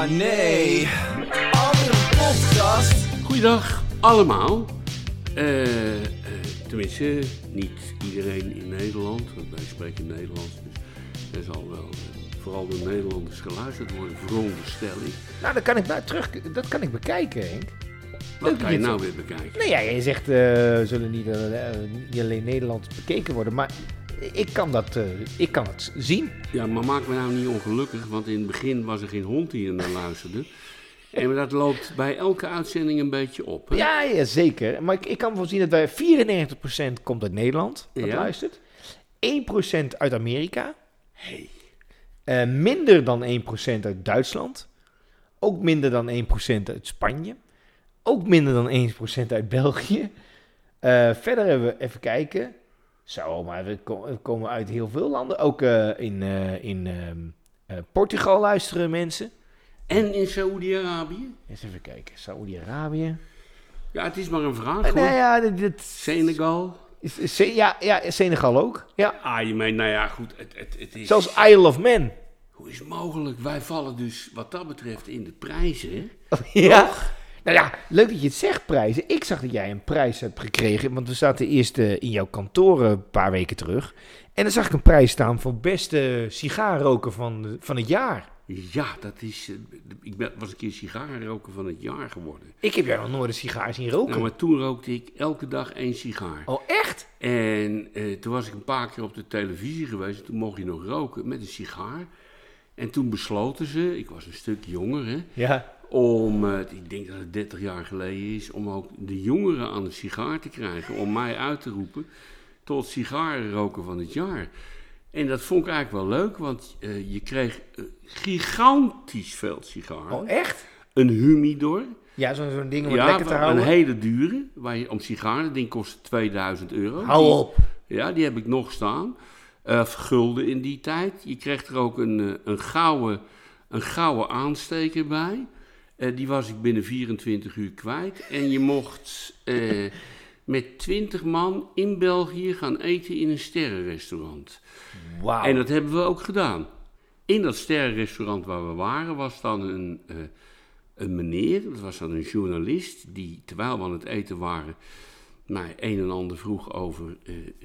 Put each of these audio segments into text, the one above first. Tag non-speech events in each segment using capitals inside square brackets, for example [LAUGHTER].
Oh nee, andere podcast. Goeiedag allemaal. Eh, eh, tenminste, niet iedereen in Nederland, want wij spreken Nederlands, dus er zal wel eh, vooral door Nederlanders geluisterd worden, veronderstel ik. Nou, dat kan ik nou terug, dat kan ik bekijken, Henk. Wat kan je nou weer bekijken? Nee, ja, je zegt, eh zullen niet, eh, niet alleen Nederland bekeken worden, maar ik kan dat, eh, ik kan het zien. Ja, maar maak me nou niet ongelukkig, want in het begin was er geen hond die er naar luisterde. En dat loopt bij elke uitzending een beetje op. Hè? Ja, ja, zeker. Maar ik, ik kan wel zien dat wij 94% komt uit Nederland, dat Ja. luistert. 1% uit Amerika. Hey. Minder dan 1% uit Duitsland. Ook minder dan 1% uit Spanje. Ook minder dan 1% uit België. Eh, verder hebben we, even kijken. Zo, maar we, ko- we komen uit heel veel landen. Ook eh, in, eh, in ehm, eh, Portugal luisteren mensen. En in Saoedi-Arabië? Eens even kijken. Saoedi-Arabië. Ja, het is maar een vraag hoor. nou ja, dit, dit- Senegal? ja, ja, Senegal ook. Ja. Ah, je meent, nou ja, goed, het, het, het is... Zelfs Isle of Man. Hoe is het mogelijk? Wij vallen dus wat dat betreft in de prijzen? [LAUGHS] Ja. Nou ja, leuk dat je het zegt, prijzen. Ik zag dat jij een prijs hebt gekregen, want we zaten eerst eh, in jouw kantoor eh, een paar weken terug. En dan zag ik een prijs staan voor beste sigaarroker van, de- van het jaar. Ja, dat is... eh, Ik ben, was een keer sigarenroker van het jaar geworden. Ik heb jou nog nooit een sigaar zien roken. Nou, maar toen rookte ik elke dag één sigaar. Oh, echt? En eh, toen was ik een paar keer op de televisie geweest. en Toen mocht je nog roken met een sigaar. En toen besloten ze, ik was een stuk jonger, hè, Ja. Om, eh, ik denk dat het 30 jaar geleden is, om ook de jongeren aan de sigaar te krijgen. Om mij uit te roepen tot sigarenroker van het jaar. En dat vond ik eigenlijk wel leuk, want eh, je kreeg eh, gigantisch veel sigaren. Oh, echt? Een humidor. Ja, zo'n ding om het Ja, lekker te een houden. hele dure, waar je, om sigaren. Dat ding kostte 2000 euro. Hou Die- op. Ja, die heb ik nog staan. Eh gulden in die tijd. Je kreeg er ook een, een, gouden, een gouden aansteker bij. Eh, die was ik binnen 24 uur kwijt. En je mocht eh, met 20 man in België gaan eten in een sterrenrestaurant. Wauw. En dat hebben we ook gedaan. In dat sterrenrestaurant waar we waren was dan een, eh, een meneer, dat was dan een journalist, die terwijl we aan het eten waren, mij een en ander vroeg over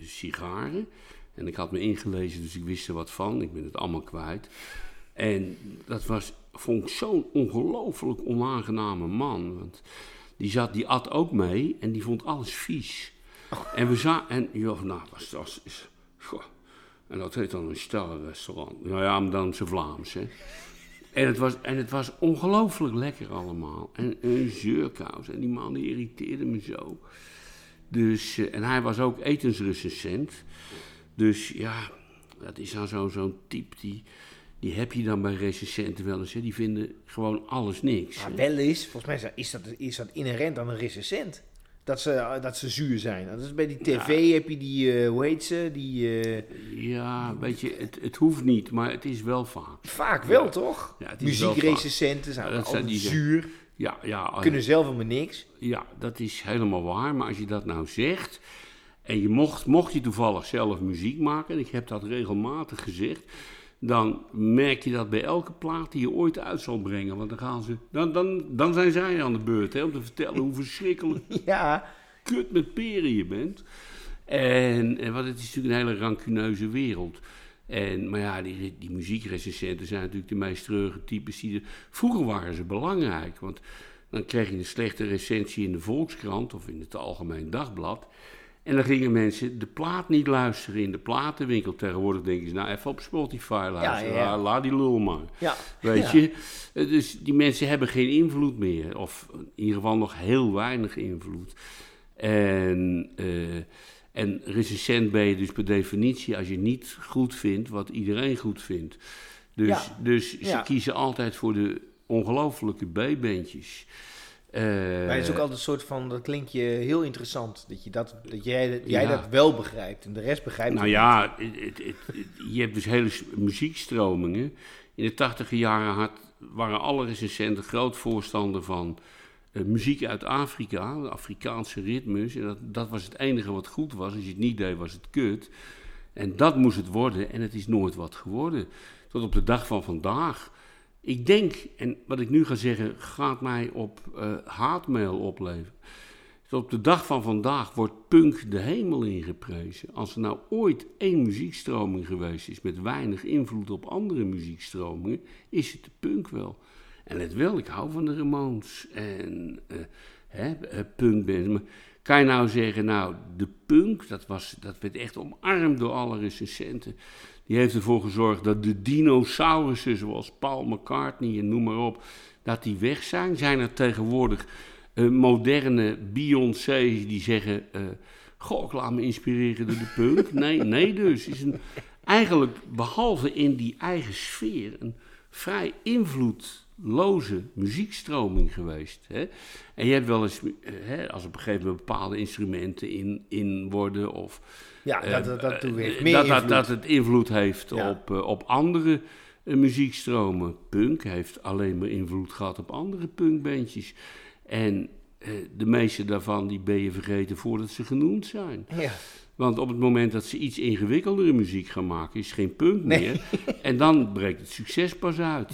sigaren. En ik had me ingelezen, dus ik wist er wat van. Ik ben het allemaal kwijt. En dat was, vond ik zo'n ongelooflijk onaangename man. Want die, zat, die at ook mee en die vond alles vies. En we zagen, en joh, nou, was, was, is, goh. En dat heet dan een sterrenrestaurant. Nou ja, zijn Vlaams, hè. En het was, en het was ongelooflijk lekker allemaal. En een zeurkous. En die man die irriteerde me zo. Dus, eh, en hij was ook etensrecensent. Dus ja, dat is dan zo- zo'n type die, die heb je dan bij recensenten wel eens. Hè. Die vinden gewoon alles niks. hè. Maar wel eens, volgens mij is dat- is dat, inherent aan een recensent. Dat ze, dat ze zuur zijn. Dat is bij die tv heb je die, eh, hoe heet ze, die... eh, Ja, weet je, het, het hoeft niet, maar het is wel vaak. vaak wel, toch? Ja, Muziekrecensenten zijn dat altijd die- zuur. Ja, ja, eh, Kunnen zelf helemaal niks. Ja, dat is helemaal waar. Maar als je dat nou zegt. En je mocht, mocht je toevallig zelf muziek maken. En ik heb dat regelmatig gezegd. Dan merk je dat bij elke plaat die je ooit uit zal brengen. Want dan, gaan ze, dan, dan, dan zijn zij aan de beurt. Hè, om te vertellen hoe verschrikkelijk [LAUGHS] Ja, kut met peren je bent. En, en want het is natuurlijk een hele rancuneuze wereld. En, maar ja, die, die muziekrecensenten zijn natuurlijk de meest treurige types die er... Vroeger waren ze belangrijk, want dan kreeg je een slechte recensie in de Volkskrant of in het Algemeen Dagblad. En dan gingen mensen de plaat niet luisteren in de platenwinkel. Tegenwoordig denken ze, nou even op Spotify luisteren. ja, ja. Ah, Laat die lul maar. ja. Weet je? Eh, Dus die mensen hebben geen invloed meer. Of in ieder geval nog heel weinig invloed. En, eh en recensent ben je dus per definitie als je niet goed vindt wat iedereen goed vindt. Dus, dus ze kiezen altijd voor de ongelofelijke B-bandjes. Eh, Maar het is ook altijd een soort van, dat klinkt je heel interessant. Dat, je dat, dat jij, dat jij Ja. dat wel begrijpt en de rest begrijpt Nou het ja, het, het, je hebt dus hele muziekstromingen. In de tachtige jaren had, waren alle recensenten groot voorstander van eh, muziek uit Afrika, Afrikaanse ritmes. En dat, dat was het enige wat goed was. Als je het niet deed, was het kut. En dat moest het worden en het is nooit wat geworden. Tot op de dag van vandaag ik denk, en wat ik nu ga zeggen, gaat mij op eh, haatmail opleveren. Op de dag van vandaag wordt punk de hemel ingeprezen. Als er nou ooit één muziekstroming geweest is met weinig invloed op andere muziekstromingen, is het de punk wel. En let wel, ik hou van de Ramones en uh, hè, uh, punkbands. Maar kan je nou zeggen, nou, de punk, dat, was, dat werd echt omarmd door alle recensenten. Die heeft ervoor gezorgd dat de dinosaurussen, zoals Paul McCartney en noem maar op, dat die weg zijn. Zijn er tegenwoordig uh, moderne Beyoncé's die zeggen, uh, goh, ik laat me inspireren door de punk. [LAUGHS] Nee, nee dus. Is een, eigenlijk, behalve in die eigen sfeer, een vrij invloedloze muziekstroming geweest. Hè? En je hebt wel eens, hè, als op een gegeven moment bepaalde instrumenten in, in worden of... Ja, uh, dat, dat, uh, meer dat, dat, dat het invloed heeft Ja. op, uh, op andere muziekstromen. Punk heeft alleen maar invloed gehad op andere punkbandjes. En de meeste daarvan die ben je vergeten voordat ze genoemd zijn. Ja. Want op het moment dat ze iets ingewikkeldere muziek gaan maken, is geen Nee. meer. [LAUGHS] En dan breekt het succes pas uit.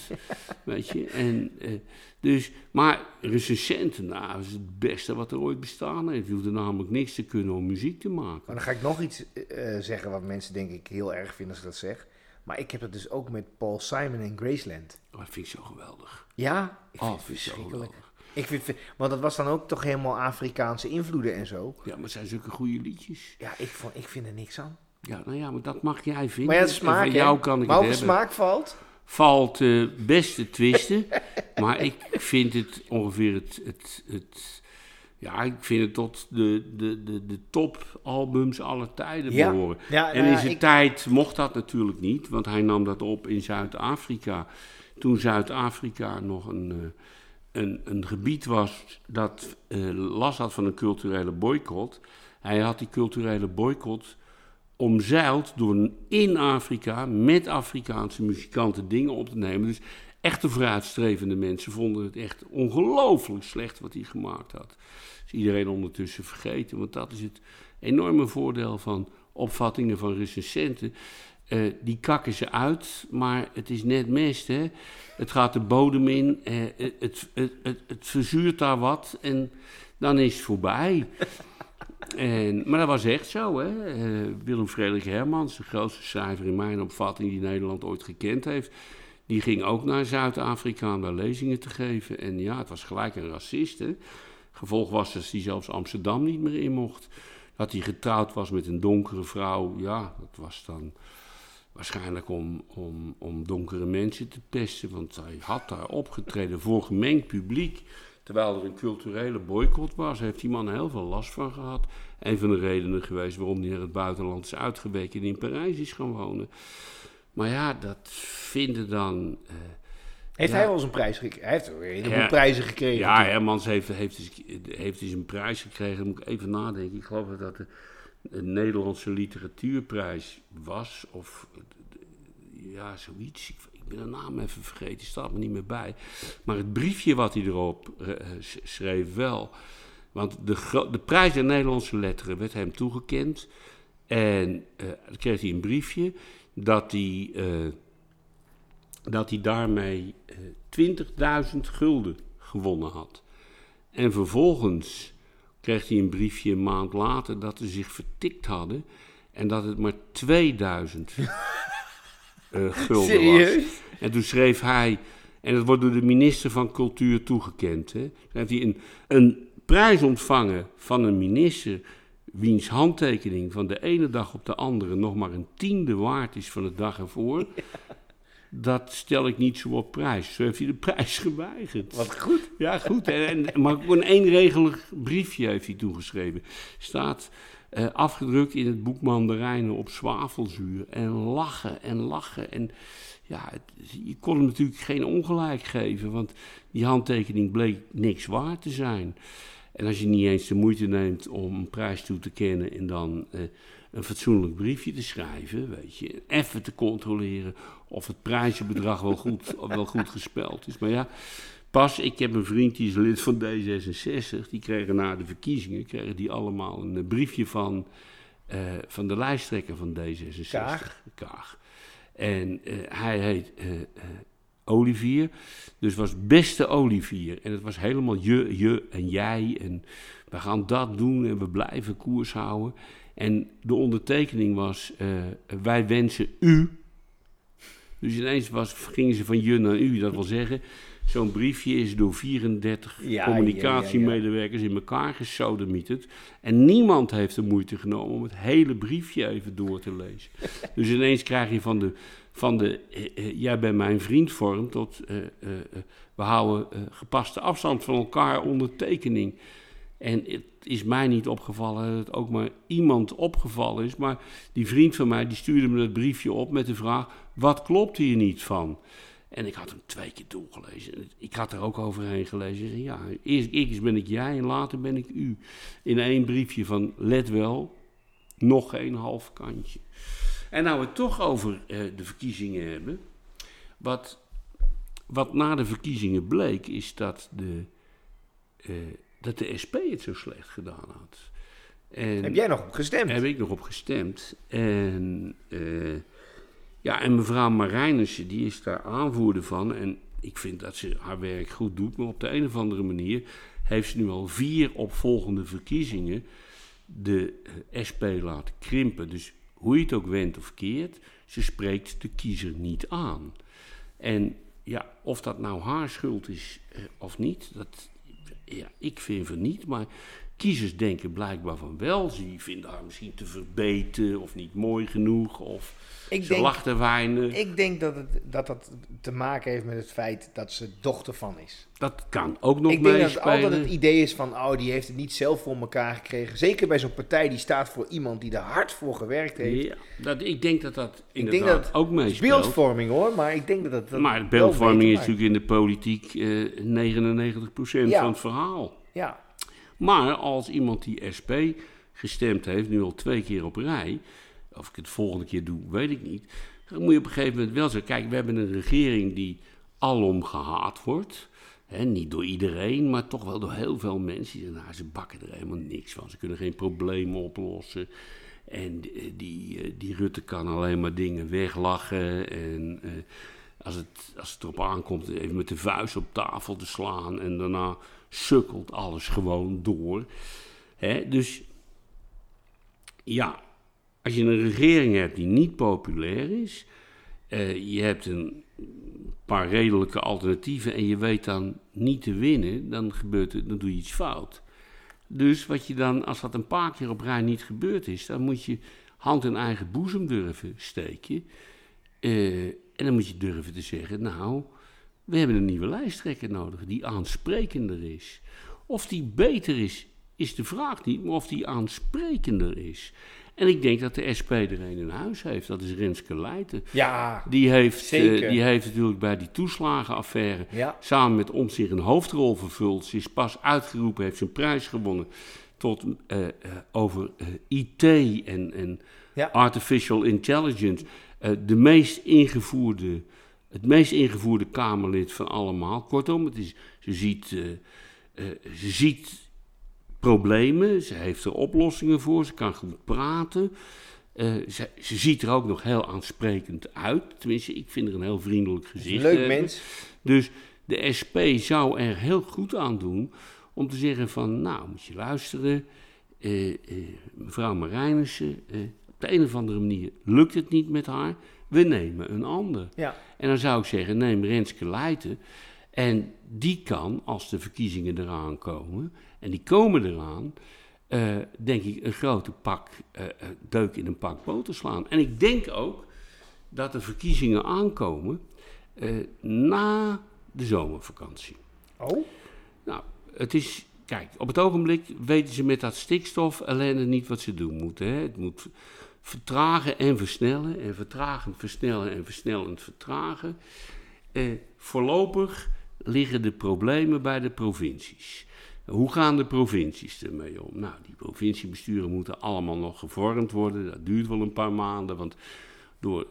Weet je? En, uh, dus, maar recensenten, nou, dat is het beste wat er ooit bestaan heeft. Je hoeft er namelijk niks te kunnen om muziek te maken. Maar dan ga ik nog iets eh, zeggen wat mensen denk ik heel erg vinden als ik dat zeg. Maar ik heb het dus ook met Paul Simon en Graceland. Oh, dat vind ik zo geweldig. Ja, ik Oh, vind dat het verschrikkelijk. geweldig. Ik vind, want dat was dan ook toch helemaal Afrikaanse invloeden en zo. Ja, maar het zijn zulke goede liedjes. Ja, ik, vond, ik vind er niks aan. Ja, nou ja, maar dat mag jij vinden. Maar ja, En smaak, van hè? jou kan ik maar het over hebben. smaak valt. Valt uh, best te twisten. [LAUGHS] maar ik vind het ongeveer het, het, het... Ja, ik vind het tot de, de, de, de topalbums aller tijden Ja. behoren. Ja, En nou in zijn ik- tijd mocht dat natuurlijk niet, want hij nam dat op in Zuid-Afrika. Toen Zuid-Afrika nog een, eh, een, een gebied was dat eh, last had van een culturele boycott. Hij had die culturele boycott omzeild door in Afrika met Afrikaanse muzikanten dingen op te nemen. Dus echte vooruitstrevende mensen vonden het echt ongelooflijk slecht wat hij gemaakt had. Is iedereen ondertussen vergeten, want dat is het enorme voordeel van opvattingen van recensenten. Eh, die kakken ze uit, maar het is net mest. Hè? Het gaat de bodem in, eh, het, het, het, verzuurt daar wat en dan is het voorbij. [LAUGHS] En, maar dat was echt zo. Hè? Eh, Willem Frederik Hermans, de grootste schrijver in mijn opvatting die Nederland ooit gekend heeft, die ging ook naar Zuid-Afrika om daar lezingen te geven. En ja, het was gelijk een racist. Hè? Gevolg was dat hij zelfs Amsterdam niet meer in mocht. Dat hij getrouwd was met een donkere vrouw, ja, dat was dan waarschijnlijk om, om, om donkere mensen te pesten. Want hij had daar opgetreden voor gemengd publiek. Terwijl er een culturele boycott was, heeft die man heel veel last van gehad. Een van de redenen geweest waarom hij naar het buitenland is uitgeweken en in Parijs is gaan wonen. Maar ja, dat vinden dan. eh, Heeft Ja. hij wel eens een prijs gekregen? Hij heeft een heleboel Ja. prijzen gekregen. Ja, Hermans heeft, heeft, eens, heeft eens een prijs gekregen. Dan moet ik even nadenken. Ik geloof dat dat de, de Nederlandse literatuurprijs was. Of ja, zoiets. Ik, ik ben de naam even vergeten. Staat me niet meer bij. Maar het briefje wat hij erop eh, s- schreef wel. Want de, de prijs der Nederlandse letteren werd hem toegekend. En eh, kreeg hij een briefje dat hij, eh, dat hij daarmee eh 20.000 gulden gewonnen had. En vervolgens kreeg hij een briefje een maand later dat ze zich vertikt hadden en dat het maar 2000 [LAUGHS] eh, gulden was. Serieus? En toen schreef hij, en dat wordt door de minister van Cultuur toegekend, hè, heeft hij een, een prijs ontvangen van een minister wiens handtekening van de ene dag op de andere nog maar een tiende waard is van de dag ervoor. Dat stel ik niet zo op prijs. Zo heeft hij de prijs [LAUGHS] geweigerd. Wat goed. Ja, goed. En, en, maar ook een eenregelig briefje heeft hij toegeschreven. Staat eh, afgedrukt in het boek Mandarijnen op zwavelzuur. En lachen en lachen. En ja, het- je kon hem natuurlijk geen ongelijk geven, want die handtekening bleek niks waard te zijn. En als je niet eens de moeite neemt om een prijs toe te kennen en dan eh, een fatsoenlijk briefje te schrijven, weet je, even te controleren of het prijzenbedrag wel goed, wel goed gespeld is. Maar ja, pas, ik heb een vriend die is lid van D66, die kregen na de verkiezingen, kregen die allemaal een eh, briefje van, eh, van de lijsttrekker van D66. Kaag. Kaag. En eh, hij heet Olivier. Dus was beste Olivier. En het was helemaal je, je en jij. En we gaan dat doen en we blijven koers houden. En de ondertekening was: wij wensen u. Dus ineens was, gingen ze van je naar u. Dat wil zeggen, zo'n briefje is door 34 Ja, communicatiemedewerkers in elkaar gesodemieterd. En niemand heeft de moeite genomen om het hele briefje even door te lezen. [LAUGHS] dus ineens krijg je van de, van de eh, eh, jij bent mijn vriend vorm tot eh, eh, eh, we houden eh, gepaste afstand van elkaar ondertekening. En het is mij niet opgevallen dat het ook maar iemand opgevallen is. Maar die vriend van mij die stuurde me dat briefje op met de vraag: wat klopt hier niet van? En ik had hem twee keer doorgelezen. En Ik had er ook overheen gelezen. Ik ja, eerst, eerst ben ik jij en later ben ik u. In één briefje van let wel, nog geen half kantje. En nou we het toch over eh, de verkiezingen hebben. Wat, wat na de verkiezingen bleek, is dat de, eh, dat de SP het zo slecht gedaan had. En Heb jij nog op gestemd? heb ik nog op gestemd. En, eh, ja, en mevrouw Marijnissen, die is daar aanvoerder van. En ik vind dat ze haar werk goed doet. Maar op de een of andere manier heeft ze nu al vier opvolgende verkiezingen de eh, SP laten krimpen. Dus hoe je het ook wendt of keert, ze spreekt de kiezer niet aan. En ja, of dat nou haar schuld is eh, of niet, dat, ja, ik vind van niet. Maar kiezers denken blijkbaar van wel. Ze vinden haar misschien te verbeten of niet mooi genoeg. Of Ik ze denk- lacht te weinig. Ik denk dat, het, dat dat te maken heeft met het feit dat ze dochter van is. dat kan ook nog ik denk dat het altijd het idee is van, oh, die heeft het niet zelf voor elkaar gekregen. Zeker bij zo'n partij die staat voor iemand die er hard voor gewerkt heeft. Ja, dat, ik denk dat dat ik denk inderdaad dat ook meespeelt. beeldvorming hoor, maar ik denk dat dat maar beeldvorming is natuurlijk in de politiek eh 99% Ja. van het verhaal. Ja, Maar als iemand die SP gestemd heeft, nu al twee keer op rij, of ik het volgende keer doe, weet ik niet. Dan moet je op een gegeven moment wel zeggen: kijk, we hebben een regering die alom gehaat wordt. Niet door iedereen, maar toch wel door heel veel mensen. Die nou, ze bakken er helemaal niks van. Ze kunnen geen problemen oplossen. En eh, die, eh, die Rutte kan alleen maar dingen weglachen. En eh, als, het, als het erop aankomt, even met de vuist op tafel te slaan. En daarna sukkelt alles gewoon door. Hè, dus ja, als je een regering hebt die niet populair is, eh, je hebt een paar redelijke alternatieven en je weet dan niet te winnen, dan, gebeurt het, dan doe je iets fout. Dus wat je dan, als dat een paar keer op rij niet gebeurd is, dan moet je hand in eigen boezem durven steken. Eh, en dan moet je durven te zeggen, nou, we hebben een nieuwe lijsttrekker nodig die aansprekender is. Of die beter is, is de vraag niet, maar of die aansprekender is. En ik denk dat de SP er een in huis heeft, dat is Renske Leijten. ja, Die heeft, eh, die heeft natuurlijk bij die toeslagenaffaire ja. samen met ons zich een hoofdrol vervuld. Ze is pas uitgeroepen, heeft zijn prijs gewonnen tot, eh, eh, over IT en, en Ja. artificial intelligence. Eh, de meest ingevoerde, het meest ingevoerde Kamerlid van allemaal. Kortom, het is, ze, ziet, eh, eh, ze ziet problemen, ze heeft er oplossingen voor, ze kan goed praten. Ze, ze ziet er ook nog heel aansprekend uit. Tenminste, ik vind er een heel vriendelijk gezicht. Leuk hebben. mens. Dus de SP zou er heel goed aan doen om te zeggen van, nou, moet je luisteren, mevrouw Marijnissen, op de een of andere manier lukt het niet met haar, we nemen een ander. Ja. En dan zou ik zeggen, neem Renske Leijten en die kan, als de verkiezingen eraan komen, en die komen eraan, eh, denk ik een grote pak eh, deuk in een pak boter slaan. En ik denk ook dat de verkiezingen aankomen na de zomervakantie. Oh, Nou, het is, kijk, op het ogenblik weten ze met dat stikstof ellende niet wat ze doen moeten. Hè. Het moet vertragen en versnellen, en vertragend versnellen en versnellend vertragen. Eh, voorlopig liggen de problemen bij de provincies. Hoe gaan de provincies ermee om? Nou, die provinciebesturen moeten allemaal nog gevormd worden. Dat duurt wel een paar maanden, want door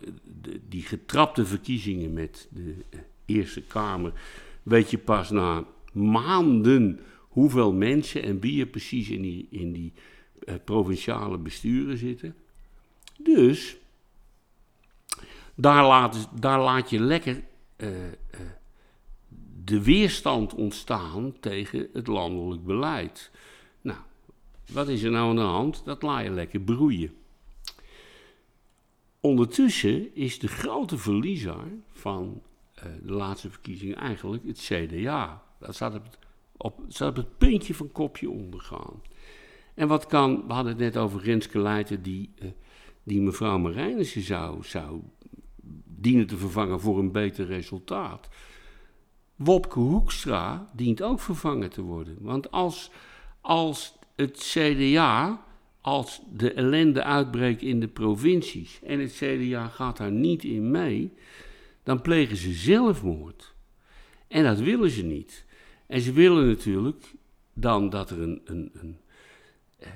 die getrapte verkiezingen met de eh, Eerste Kamer weet je pas na maanden hoeveel mensen en wie er precies in die, in die eh, provinciale besturen zitten. Dus daar laat, daar laat je lekker eh, eh, de weerstand ontstaan tegen het landelijk beleid. Nou, wat is er nou aan de hand? Dat laat je lekker broeien. Ondertussen is de grote verliezer van eh, de laatste verkiezingen eigenlijk het CDA. Dat staat op het, op, puntje van kopje ondergaan. En wat kan, we hadden het net over Renske Leijten, die, die mevrouw Marijnissen zou, zou dienen te vervangen voor een beter resultaat. Wopke Hoekstra dient ook vervangen te worden. Want als, als het CDA, als de ellende uitbreekt in de provincies en het CDA gaat daar niet in mee, dan plegen ze zelfmoord. En dat willen ze niet. En ze willen natuurlijk dan dat er een. een, een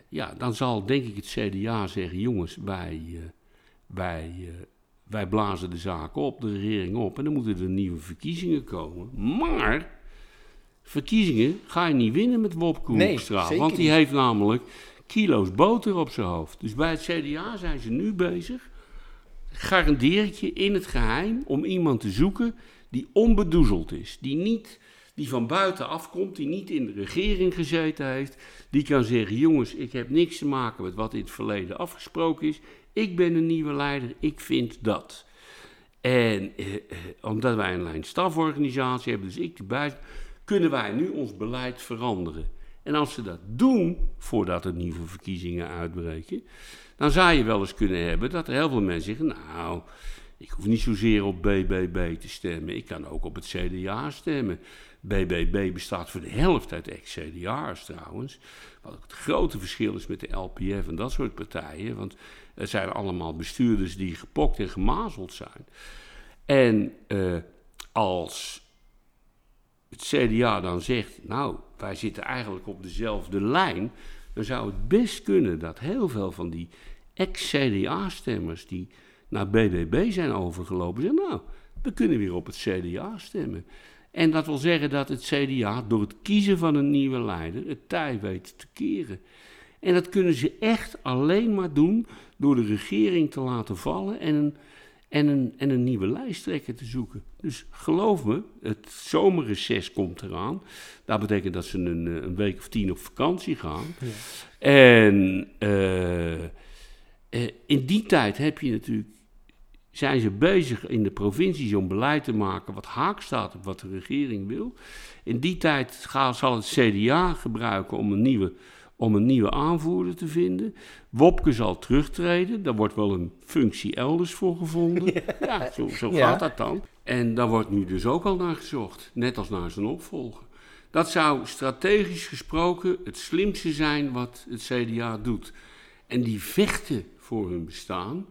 ja, dan zal denk ik het CDA zeggen: jongens, wij, uh, wij, uh, wij blazen de zaak op, de regering op. En dan moeten er nieuwe verkiezingen komen. Maar verkiezingen ga je niet winnen met Wopke Hoekstra. Nee, want die heeft namelijk kilo's boter op zijn hoofd. Dus bij het CDA zijn ze nu bezig garandeer ik je in het geheim om iemand te zoeken die onbedoezeld is. Die, niet, die van buiten afkomt, die niet in de regering gezeten heeft. Die kan zeggen, jongens, ik heb niks te maken met wat in het verleden afgesproken is. Ik ben een nieuwe leider, ik vind dat. En eh, eh, omdat wij een lijn staforganisatie hebben, dus ik erbij, kunnen wij nu ons beleid veranderen. En als ze dat doen, voordat er nieuwe verkiezingen uitbreken, dan zou je wel eens kunnen hebben dat er heel veel mensen zeggen: Nou, ik hoef niet zozeer op BBB te stemmen, ik kan ook op het CDA stemmen. BBB bestaat voor de helft uit ex-CDA'ers trouwens. Wat ook het grote verschil is met de LPF en dat soort partijen. Want het zijn allemaal bestuurders die gepokt en gemazeld zijn. En uh, als het CDA dan zegt, nou, wij zitten eigenlijk op dezelfde lijn, dan zou het best kunnen dat heel veel van die ex-CDA-stemmers die naar BBB zijn overgelopen, zeggen, nou, we kunnen weer op het CDA stemmen. En dat wil zeggen dat het CDA door het kiezen van een nieuwe leider het tij weet te keren. En dat kunnen ze echt alleen maar doen door de regering te laten vallen en een en een, en een nieuwe lijsttrekker te zoeken. Dus geloof me, het zomerreces komt eraan. Dat betekent dat ze een, eh, een week of tien op vakantie gaan. Ja. En uh, uh, in die tijd heb je natuurlijk, zijn ze bezig in de provincies om beleid te maken wat haak staat op wat de regering wil. In die tijd zal het CDA gebruiken om een nieuwe om een nieuwe aanvoerder te vinden. Wopke zal terugtreden, daar wordt wel een functie elders voor gevonden. [LAUGHS] Ja, zo, zo gaat dat dan. En daar wordt nu dus ook al naar gezocht, net als naar zijn opvolger. Dat zou strategisch gesproken het slimste zijn wat het CDA doet. En die vechten voor hun bestaan.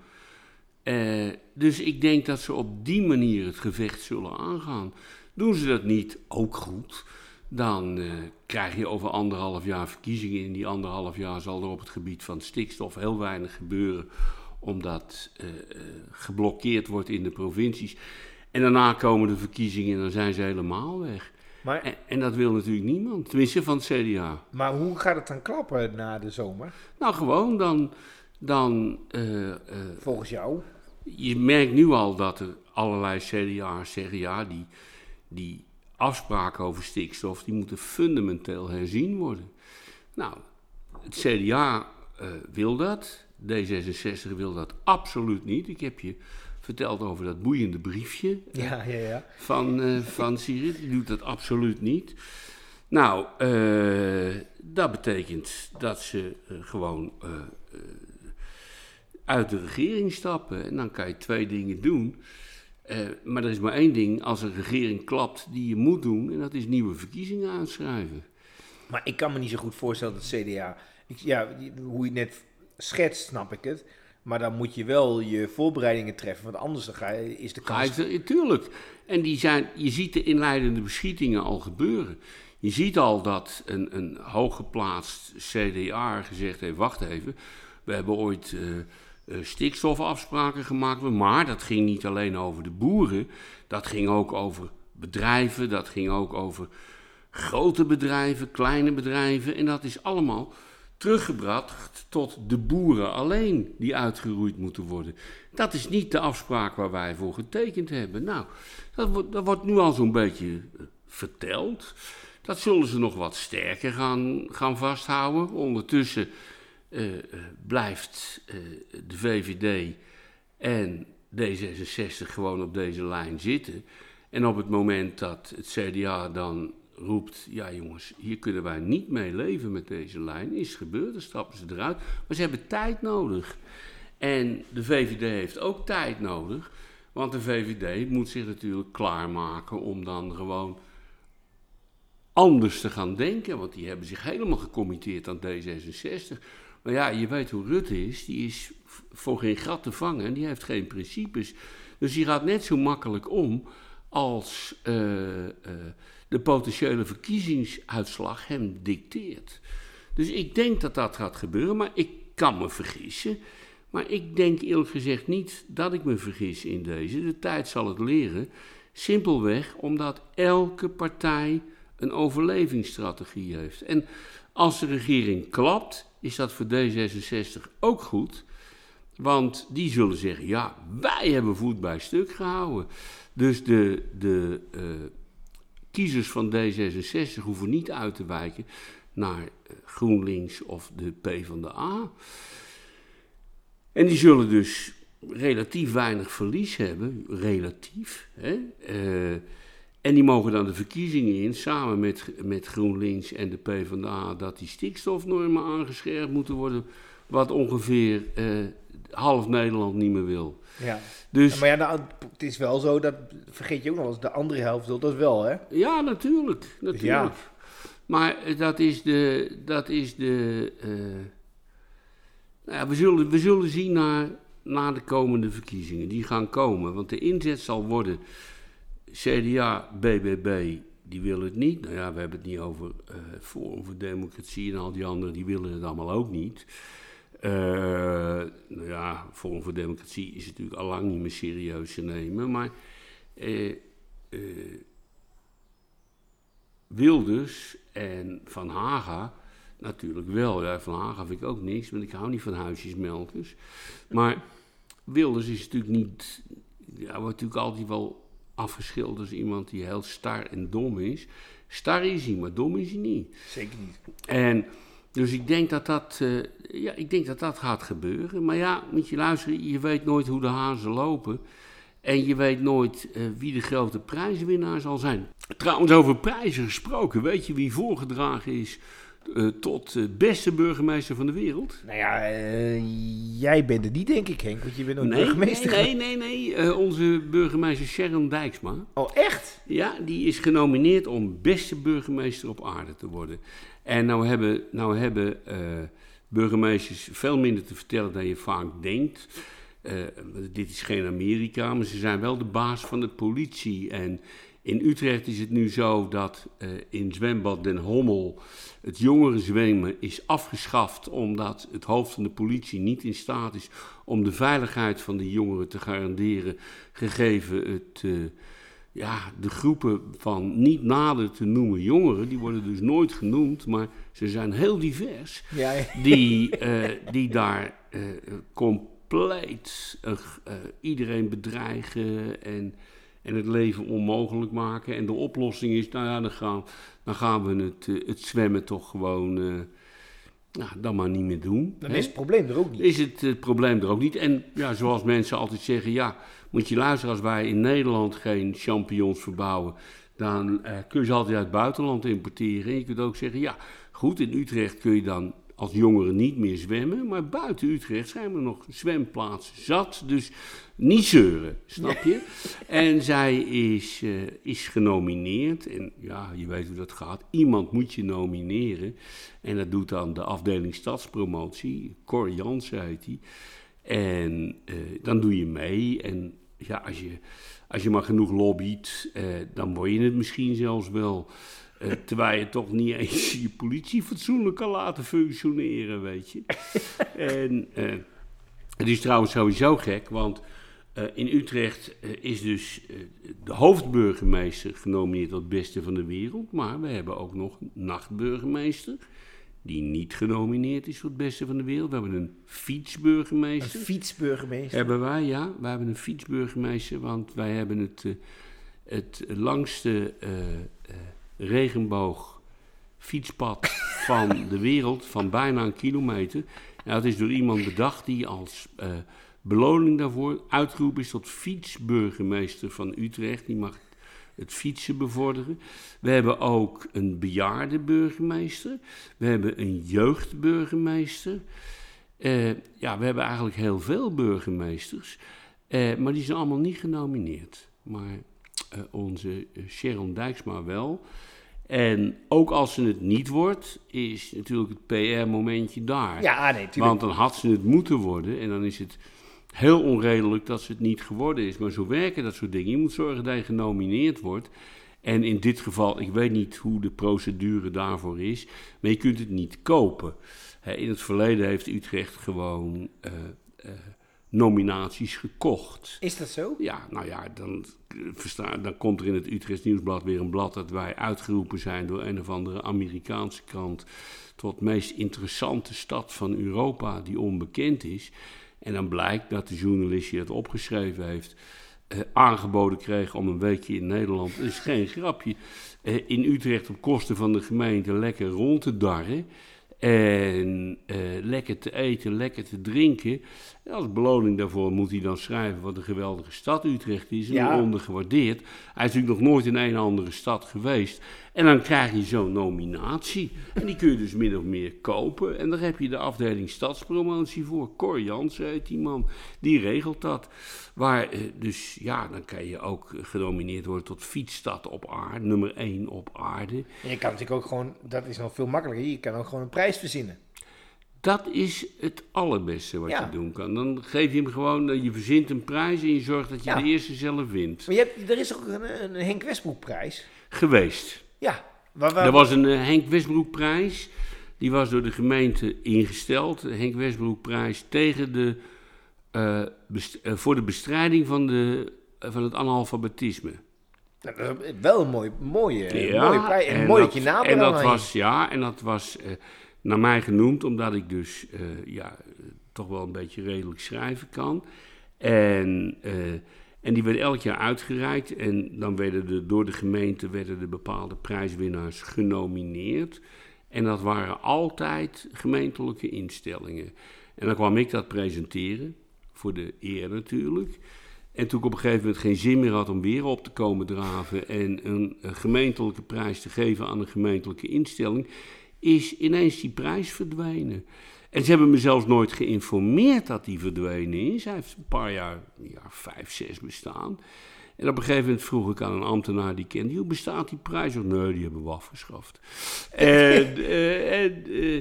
Eh, dus ik denk dat ze op die manier het gevecht zullen aangaan. Doen ze dat niet, ook goed dan uh, krijg je over anderhalf jaar verkiezingen. In die anderhalf jaar zal er op het gebied van stikstof heel weinig gebeuren, omdat uh, geblokkeerd wordt in de provincies. En daarna komen de verkiezingen en dan zijn ze helemaal weg. Maar, en, en, dat wil natuurlijk niemand, tenminste van het CDA. Maar hoe gaat het dan klappen na de zomer? Nou, gewoon dan. Dan Volgens jou? Je merkt nu al dat er allerlei CDA's zeggen: ja, die. die afspraken over stikstof, die moeten fundamenteel herzien worden. Nou, het CDA uh, wil dat, D66 wil dat absoluut niet. Ik heb je verteld over dat boeiende briefje ja, ja, ja. van, uh, van Sirit, die doet dat absoluut niet. Nou, dat betekent dat ze gewoon uit de regering stappen. En dan kan je twee dingen doen. Uh, maar er is maar één ding als een regering klapt die je moet doen, en dat is nieuwe verkiezingen aanschrijven. Maar ik kan me niet zo goed voorstellen dat CDA. Ik, ja, hoe je het net schetst, snap ik het. Maar dan moet je wel je voorbereidingen treffen, want anders dan ga je, is de kans... Ja, tuurlijk. En die zijn, je ziet de inleidende beschietingen al gebeuren. Je ziet al dat een, een hooggeplaatst CDA gezegd heeft, wacht even, we hebben ooit... Uh, stikstofafspraken gemaakt Maar dat ging niet alleen over de boeren. Dat ging ook over bedrijven. Dat ging ook over grote bedrijven, kleine bedrijven. En dat is allemaal teruggebracht tot de boeren alleen die uitgeroeid moeten worden. Dat is niet de afspraak waar wij voor getekend hebben. Nou, dat wordt, dat wordt nu al zo'n beetje eh, verteld. Dat zullen ze nog wat sterker gaan, gaan vasthouden. Ondertussen uh, blijft uh, de VVD en D66 gewoon op deze lijn zitten. En op het moment dat het CDA dan roept: ja jongens, hier kunnen wij niet mee leven met deze lijn, is gebeurd, dan stappen ze eruit. Maar ze hebben tijd nodig. En de VVD heeft ook tijd nodig, want de VVD moet zich natuurlijk klaarmaken om dan gewoon anders te gaan denken, want die hebben zich helemaal gecommitteerd aan D66. Maar ja, je weet hoe Rutte is, die is voor geen gat te vangen en die heeft geen principes. Dus die gaat net zo makkelijk om als uh, uh, de potentiële verkiezingsuitslag hem dicteert. Dus ik denk dat dat gaat gebeuren, maar ik kan me vergissen. Maar ik denk eerlijk gezegd niet dat ik me vergis in deze. De tijd zal het leren. Simpelweg omdat elke partij een overlevingsstrategie heeft. En als de regering klapt, is dat voor D66 ook goed. Want die zullen zeggen: ja, wij hebben voet bij stuk gehouden. Dus de, de uh, kiezers van D66 hoeven niet uit te wijken naar eh, GroenLinks of de PvdA. En die zullen dus relatief weinig verlies hebben, relatief. Hè? Uh, en die mogen dan de verkiezingen in, samen met, met GroenLinks en de PvdA, dat die stikstofnormen aangescherpt moeten worden, wat ongeveer uh, half Nederland niet meer wil. Ja. Dus, maar ja, nou, het is wel zo, dat vergeet je ook nog eens, de andere helft wil dat wel, hè? Ja, natuurlijk. natuurlijk. Ja. Maar dat is de. Dat is de uh, nou ja, we, zullen, we zullen zien naar, naar de komende verkiezingen. Die gaan komen. Want de inzet zal worden. CDA, BBB, die willen het niet. Nou ja, we hebben het niet over uh, Forum voor Democratie en al die anderen, die willen het allemaal ook niet. Uh, nou ja, Forum voor Democratie is natuurlijk al lang niet meer serieus te nemen. Maar uh, Wilders en Van Haga natuurlijk wel. Ja, van Haga vind ik ook niks, want ik hou niet van huisjesmelkers. Maar Wilders is natuurlijk niet... Ja, wordt natuurlijk altijd wel afgeschilderd als iemand die heel star en dom is. Star is hij, maar dom is hij niet. Zeker niet. En... Dus ik denk dat dat, uh, ja, ik denk dat dat gaat gebeuren. Maar ja, moet je luisteren, je weet nooit hoe de hazen lopen. En je weet nooit uh, wie de grote prijzenwinnaar zal zijn. Trouwens, over prijzen gesproken, weet je wie voorgedragen is uh, tot uh, beste burgemeester van de wereld? Nou ja, jij bent het niet, denk ik, Henk, want je bent ook nee, burgemeester. Nee, nee, nee, nee. onze burgemeester Sharon Dijksma. Oh, echt? Ja, die is genomineerd om beste burgemeester op aarde te worden. En nou hebben, nou hebben burgemeesters veel minder te vertellen dan je vaak denkt. Dit is geen Amerika, maar ze zijn wel de baas van de politie. En in Utrecht is het nu zo dat uh, in zwembad Den Hommel het jongere zwemmen is afgeschaft omdat het hoofd van de politie niet in staat is om de veiligheid van de jongeren te garanderen, gegeven het ja, de groepen van niet nader te noemen jongeren, die worden dus nooit genoemd, maar ze zijn heel divers, ja, ja. Die, uh, die daar compleet iedereen bedreigen en, en het leven onmogelijk maken. En de oplossing is, nou ja, dan gaan, dan gaan we het, het zwemmen toch gewoon nou, dan maar niet meer doen. Dan hè? is het probleem er ook niet. Is het, het probleem er ook niet. En ja, zoals mensen altijd zeggen, ja, moet je luisteren, als wij in Nederland geen champignons verbouwen, dan eh, kun je ze altijd uit het buitenland importeren. En je kunt ook zeggen, ja, goed, in Utrecht kun je dan als jongeren niet meer zwemmen, maar buiten Utrecht zijn er nog zwemplaatsen zat, dus niet zeuren, snap je? en zij is, uh, is genomineerd en ja, je weet hoe dat gaat, iemand moet je nomineren en dat doet dan de afdeling stadspromotie, Cor Jans heet die, en uh, dan doe je mee en ja, als je, als je maar genoeg lobbyt, uh, dan word je het misschien zelfs wel. Uh, [LAUGHS] terwijl je toch niet eens je politie fatsoenlijk kan laten functioneren, weet je. [LAUGHS] en uh, het is trouwens sowieso gek, want in Utrecht is dus de hoofdburgemeester genomineerd tot beste van de wereld. Maar we hebben ook nog een nachtburgemeester die niet genomineerd is voor het beste van de wereld. We hebben een Een fietsburgemeester. fietsburgemeester. Hebben wij, ja. We hebben een fietsburgemeester, want wij hebben het, eh, het langste eh, eh, regenboog fietspad [LAUGHS] van de wereld, van bijna een kilometer. En dat is door iemand bedacht die als eh, beloning daarvoor uitgeroepen is tot fietsburgemeester van Utrecht. Die mag het fietsen bevorderen. We hebben ook een bejaarde burgemeester. We hebben een jeugdburgemeester. Eh, ja, we hebben eigenlijk heel veel burgemeesters. Eh, maar die zijn allemaal niet genomineerd. Maar eh, onze Sharon Dijksma wel. En ook als ze het niet wordt, is natuurlijk het PR-momentje daar. Ja, nee, tuurlijk. Want dan had ze het moeten worden en dan is het heel onredelijk dat ze het niet geworden is. Maar zo werken dat soort dingen. Je moet zorgen dat je genomineerd wordt. En in dit geval, ik weet niet hoe de procedure daarvoor is, maar je kunt het niet kopen. In het verleden heeft Utrecht gewoon eh, eh, nominaties gekocht. Is dat zo? Ja, nou ja, dan, eh, dan komt er in het Utrechts Nieuwsblad weer een blad dat wij uitgeroepen zijn door een of andere Amerikaanse krant tot meest interessante stad van Europa die onbekend is. En dan blijkt dat de journalist die het opgeschreven heeft eh, aangeboden kreeg om een weekje in Nederland, dat is geen grapje, eh, in Utrecht op kosten van de gemeente lekker rond te darren. En eh, lekker te eten, lekker te drinken. En als beloning daarvoor moet hij dan schrijven wat een geweldige stad Utrecht is. En Ja. ondergewaardeerd. Hij is natuurlijk nog nooit in een andere stad geweest. En dan krijg je zo'n nominatie. En die kun je dus min of meer kopen. En daar heb je de afdeling stadspromotie voor. Cor Jansen heet die man. Die regelt dat. Waar, eh, dus ja, dan kan je ook genomineerd worden tot fietsstad op aarde. Nummer 1 op aarde. En je kan natuurlijk ook gewoon, dat is nog veel makkelijker, je kan ook gewoon een prijs verzinnen. Dat is het allerbeste wat Ja. je doen kan. Dan geef je hem gewoon, eh, je verzint een prijs en je zorgt dat je Ja. de eerste zelf wint. Maar je hebt, er is ook een, een Henk Westbroek prijs. Geweest. Ja. Waar, waar- Er was een eh, Henk Westbroek-prijs. Die was door de gemeente ingesteld. De Henk Westbroek-prijs tegen de, eh, best- eh, voor de bestrijding van, de, van het analfabetisme. Nou, dat is wel een mooi, mooie, mooie prijs. En, en mooi dat, dat je naam En dat was, ja, en dat was eh, naar mij genoemd, omdat ik dus eh, ja, toch wel een beetje redelijk schrijven kan. En, eh, en die werden elk jaar uitgereikt. En dan werden de, door de gemeente werden de bepaalde prijswinnaars genomineerd. En dat waren altijd gemeentelijke instellingen. En dan kwam ik dat presenteren, voor de eer natuurlijk. En toen ik op een gegeven moment geen zin meer had om weer op te komen draven en een, eh, gemeentelijke prijs te geven aan een gemeentelijke instelling, is ineens die prijs verdwenen. En ze hebben me zelfs nooit geïnformeerd dat die verdwenen is. Hij heeft een paar jaar, ja, vijf, zes bestaan. En op een gegeven moment vroeg ik aan een ambtenaar die kende, hoe bestaat die prijs? Of, nee, die hebben we afgeschaft. [LAUGHS] en, eh, en, eh,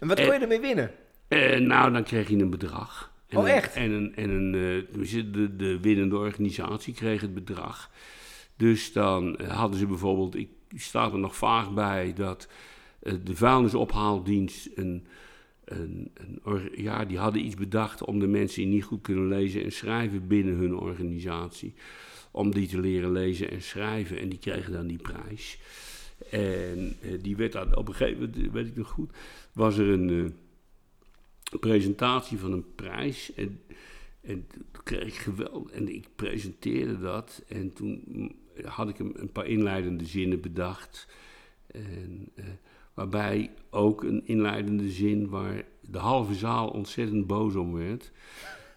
En wat kon je ermee winnen? eh, nou, dan kreeg je een bedrag. En Oh, een- echt? En, een, en een, eh, de, de winnende organisatie kreeg het bedrag. Dus dan hadden ze bijvoorbeeld, ik staat er nog vaag bij, dat de vuilnisophaaldienst een, ja, die hadden iets bedacht om de mensen die niet goed kunnen lezen en schrijven binnen hun organisatie, om die te leren lezen en schrijven. En die kregen dan die prijs. En eh, die werd dan op een gegeven moment, eh, weet ik nog goed, was er een eh, presentatie van een prijs. En, en kreeg ik geweld. En ik presenteerde dat. En toen mm, had ik een, een paar inleidende zinnen bedacht. En, waarbij ook een inleidende zin waar de halve zaal ontzettend boos om werd.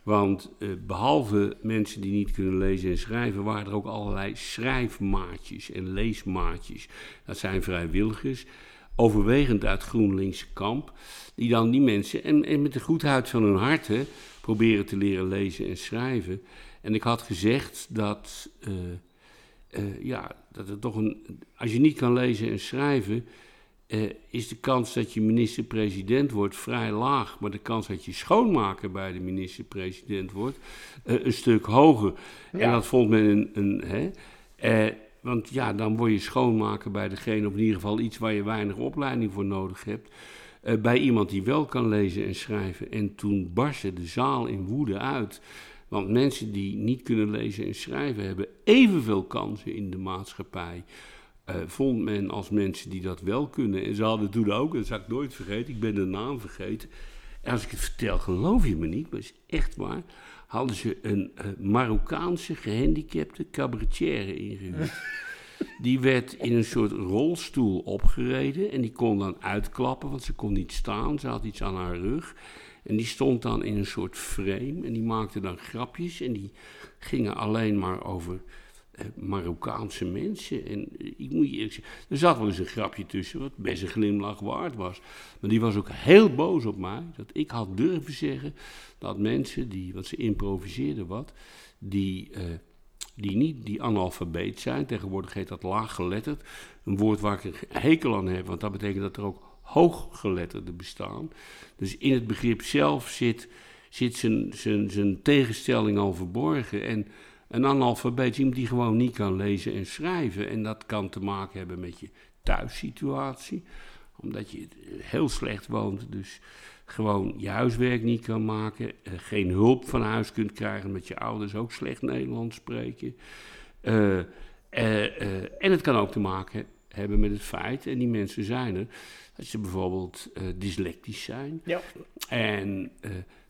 Want eh, behalve mensen die niet kunnen lezen en schrijven, waren er ook allerlei schrijfmaatjes en leesmaatjes. Dat zijn vrijwilligers, overwegend uit GroenLinkse kamp, die dan die mensen, en, met de goedheid van hun hart, hè, proberen te leren lezen en schrijven. En ik had gezegd dat, eh, eh, ja, dat er toch een, als je niet kan lezen en schrijven, eh, is de kans dat je minister-president wordt vrij laag. Maar de kans dat je schoonmaker bij de minister-president wordt eh, een stuk hoger. En dat vond men een. een hè, eh, want ja, dan word je schoonmaker bij degene, of in ieder geval iets waar je weinig opleiding voor nodig hebt. bij iemand die wel kan lezen en schrijven. En toen barstte de zaal in woede uit. Want mensen die niet kunnen lezen en schrijven hebben evenveel kansen in de maatschappij eh, vond men als mensen die dat wel kunnen. En ze hadden toen ook, dat zou ik nooit vergeten, ik ben de naam vergeten. En als ik het vertel, geloof je me niet, maar het is echt waar. Hadden ze een uh, Marokkaanse gehandicapte cabaretière ingehuurd. [LAUGHS] Die werd in een soort rolstoel opgereden en die kon dan uitklappen, want ze kon niet staan. Ze had iets aan haar rug. En die stond dan in een soort frame en die maakte dan grapjes en die gingen alleen maar over eh, Marokkaanse mensen. En eh, ik moet je eerlijk zeggen, er zat wel eens een grapje tussen wat best een glimlach waard was. Maar die was ook heel boos op mij, dat ik had durven zeggen dat mensen die, want ze improviseerden wat, die... Eh, die niet die analfabeet zijn. Tegenwoordig heet dat laaggeletterd. Een woord waar ik een hekel aan heb, want dat betekent dat er ook hooggeletterden bestaan. Dus in het begrip zelf zit, zit zijn, zijn, zijn tegenstelling al verborgen. En een analfabeet iemand die gewoon niet kan lezen en schrijven. En dat kan te maken hebben met je thuissituatie, omdat je heel slecht woont. Dus gewoon je huiswerk niet kan maken, uh, geen hulp van huis kunt krijgen met je ouders ook slecht Nederlands spreken. Uh, uh, en het kan ook te maken hebben met het feit, en die mensen zijn er, dat ze bijvoorbeeld dyslectisch zijn. Ja. En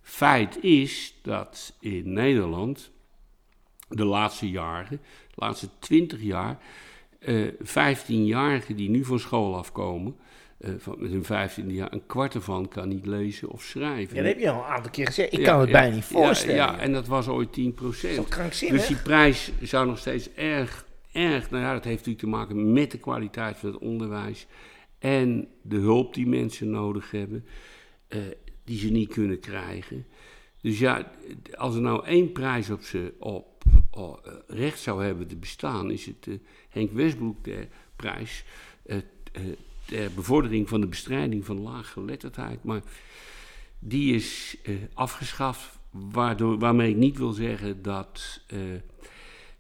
feit is dat in Nederland de laatste jaren, de laatste twintig jaar, 15-jarigen die nu van school afkomen, uh, van, met hun vijftiende jaar, een kwart ervan kan niet lezen of schrijven. Ja, dat heb je al een aantal keer gezegd. Ik ja, kan het ja, bijna niet voorstellen. Ja, ja, en dat was ooit 10 procent. Dus die prijs zou nog steeds erg, erg, nou ja, dat heeft natuurlijk te maken met de kwaliteit van het onderwijs en de hulp die mensen nodig hebben, uh, die ze niet kunnen krijgen. Dus ja, als er nou één prijs op, ze, op, uh, recht zou hebben te bestaan, is het de Henk Westbroek de prijs ter bevordering van de bestrijding van laaggeletterdheid. Maar die is uh, afgeschaft, waardoor, waarmee ik niet wil zeggen dat, uh,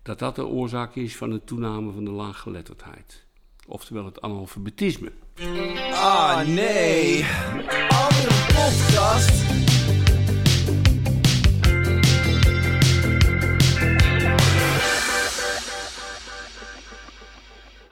dat dat de oorzaak is van de toename van de laaggeletterdheid. Oftewel het analfabetisme. Ah, nee.